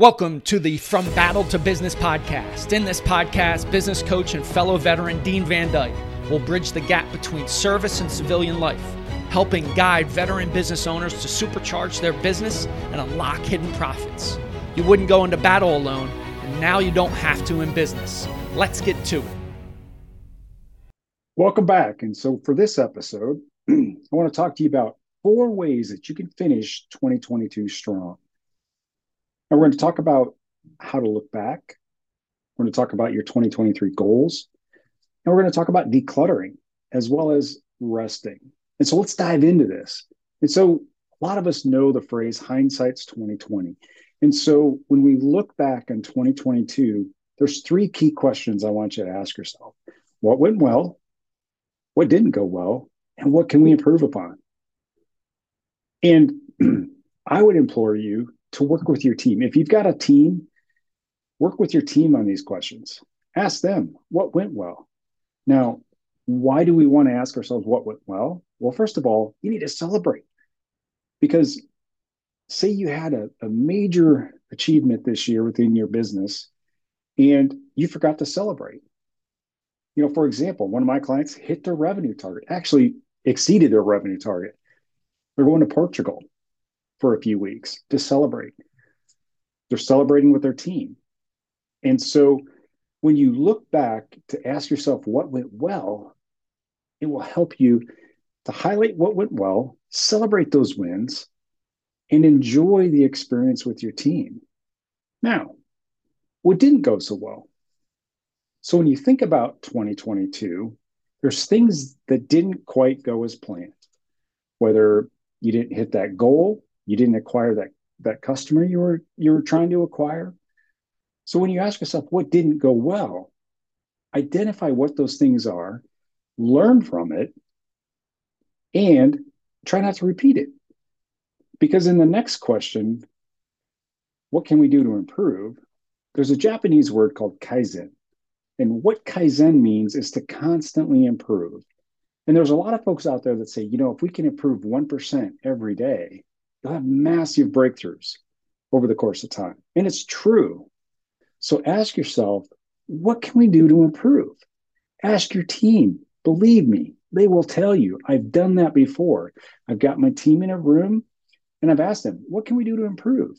Welcome to the From Battle to Business podcast. In this podcast, business coach and fellow veteran Dean Van Dyke will bridge the gap between service and civilian life, helping guide veteran business owners to supercharge their business and unlock hidden profits. You wouldn't go into battle alone, and now you don't have to in business. Let's get to it. Welcome back. And so for this episode, I want to talk to you about four ways that you can finish 2022 strong. And we're going to talk about how to look back. We're going to talk about your 2023 goals. And we're going to talk about decluttering as well as resting. And so let's dive into this. And so a lot of us know the phrase hindsight's 2020. And so when we look back in 2022, there's three key questions I want you to ask yourself. What went well? What didn't go well? And what can we improve upon? And I would implore you to work with your team. If you've got a team, work with your team on these questions. Ask them what went well. Now, why do we want to ask ourselves what went well? Well, first of all, you need to celebrate because say you had a, a major achievement this year within your business and you forgot to celebrate. You know, for example, one of my clients hit their revenue target, actually exceeded their revenue target. They're going to Portugal for a few weeks to celebrate. They're celebrating with their team. And so when you look back to ask yourself what went well, it will help you to highlight what went well, celebrate those wins, and enjoy the experience with your team. Now, what didn't go so well? So when you think about 2022, there's things that didn't quite go as planned. Whether you didn't hit that goal, you didn't acquire that that customer you were you were trying to acquire. So when you ask yourself what didn't go well? Identify what those things are learn from it and try not to repeat it. Because in the next question what can we do to improve? There's a japanese word called kaizen. And what kaizen means is to constantly improve. And there's a lot of folks out there that say you know if we can improve 1% every day you'll have massive breakthroughs over the course of time. And it's true. So ask yourself, what can we do to improve? Ask your team. Believe me, they will tell you. I've done that before. I've got my team in a room and I've asked them, what can we do to improve?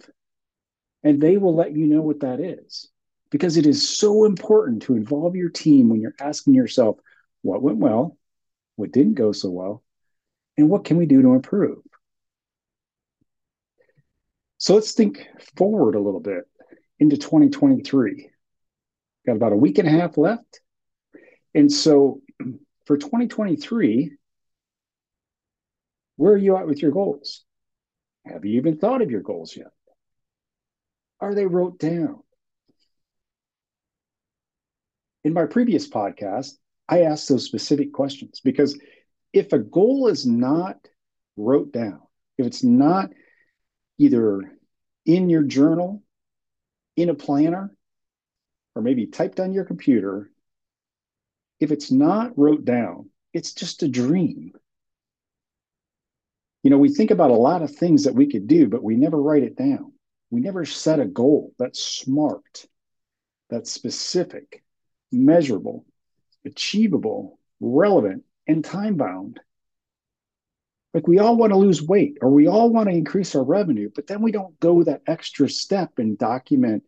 And they will let you know what that is because it is so important to involve your team when you're asking yourself, what went well? What didn't go so well? And what can we do to improve? So let's think forward a little bit into 2023. Got about a week and a half left. And so for 2023, where are you at with your goals? Have you even thought of your goals yet? Are they wrote down? In my previous podcast, I asked those specific questions because if a goal is not wrote down, if it's not either in your journal, in a planner, or maybe typed on your computer, if it's not wrote down, it's just a dream. You know, we think about a lot of things that we could do, but we never write it down. We never set a goal that's smart, that's specific, measurable, achievable, relevant, and time bound. Like we all want to lose weight or we all want to increase our revenue, but then we don't go that extra step and document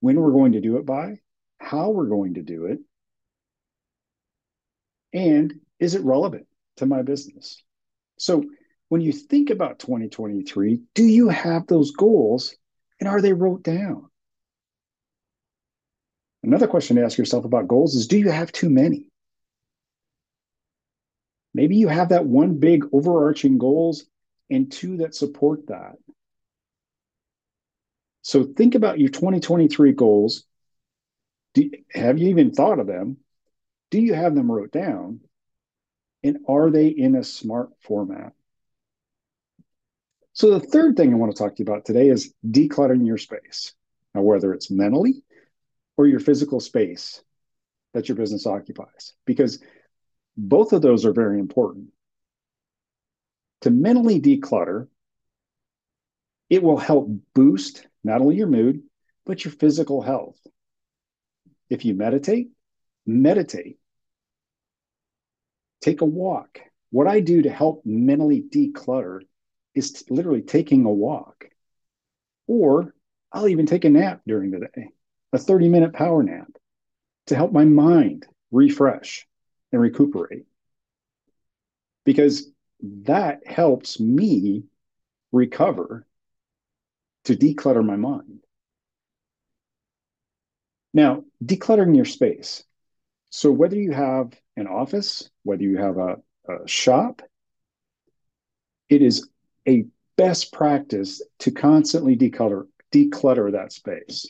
when we're going to do it by, how we're going to do it, and is it relevant to my business? So when you think about 2023, do you have those goals and are they wrote down? Another question to ask yourself about goals is do you have too many? Maybe you have that one big overarching goals and two that support that. So think about your 2023 goals. Do, have you even thought of them? Do you have them wrote down? And are they in a smart format? So the third thing I want to talk to you about today is decluttering your space. Now, whether it's mentally or your physical space that your business occupies, because both of those are very important. To mentally declutter, It will help boost not only your mood, but your physical health. If you meditate, meditate. Take a walk. What I do to help mentally declutter is literally taking a walk. Or I'll even take a nap during the day, a 30 minute power nap to help my mind refresh and recuperate. Because that helps me recover to declutter my mind. Now, decluttering your space. So, whether you have an office, whether you have a, a shop, it is a best practice to constantly declutter, declutter that space.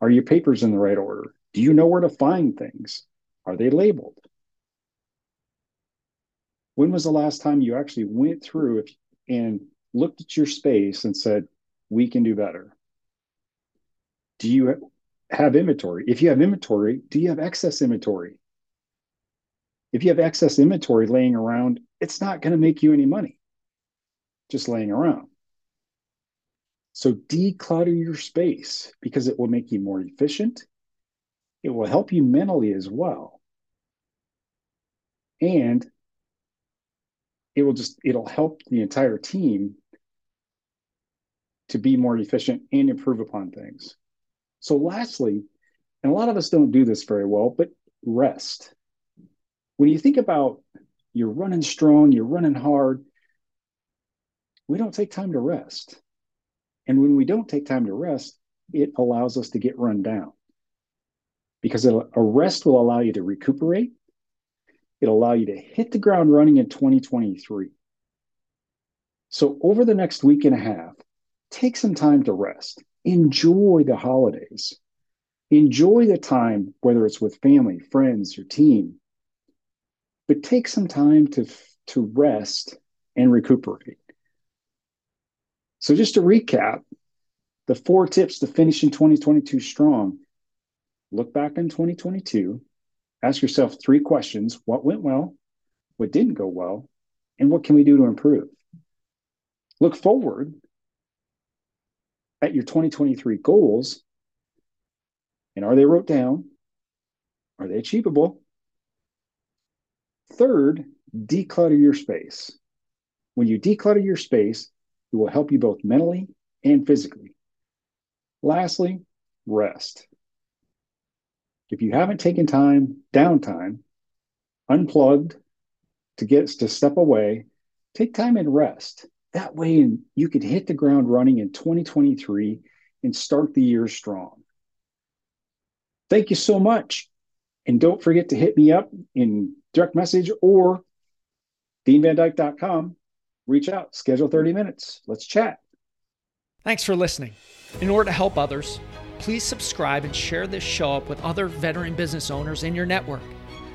Are your papers in the right order? Do you know where to find things? Are they labeled? When was the last time you actually went through and looked at your space and said, we can do better? Do you have inventory? If you have inventory, do you have excess inventory? If you have excess inventory laying around, it's not going to make you any money just laying around. So declutter your space because it will make you more efficient. It will help you mentally as well. And it will just it'll help the entire team to be more efficient and improve upon things. So, lastly, and a lot of us don't do this very well, but rest. When you think about you're running strong, you're running hard, we don't take time to rest. And when we don't take time to rest, it allows us to get run down because a rest will allow you to recuperate. It'll allow you to hit the ground running in 2023. So, over the next week and a half, take some time to rest enjoy the holidays. Enjoy the time, whether it's with family, friends, your team, but take some time to, to rest and recuperate. So, just to recap, the four tips to finishing 2022 strong look back in 2022, ask yourself three questions what went well, what didn't go well, and what can we do to improve? Look forward at your 2023 goals and are they wrote down? Are they achievable? Third, declutter your space. When you declutter your space, it will help you both mentally and physically. Lastly, rest. If you haven't taken time, downtime, unplugged to get to step away, take time and rest. That way, you could hit the ground running in 2023 and start the year strong. Thank you so much. And don't forget to hit me up in direct message or deanvandyke.com. Reach out, schedule 30 minutes. Let's chat. Thanks for listening. In order to help others, please subscribe and share this show up with other veteran business owners in your network.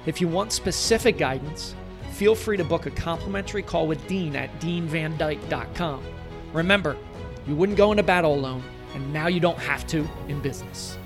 If you want specific guidance, feel free to book a complimentary call with Dean at deanvandyke.com. Remember, you wouldn't go into battle alone, and now you don't have to in business.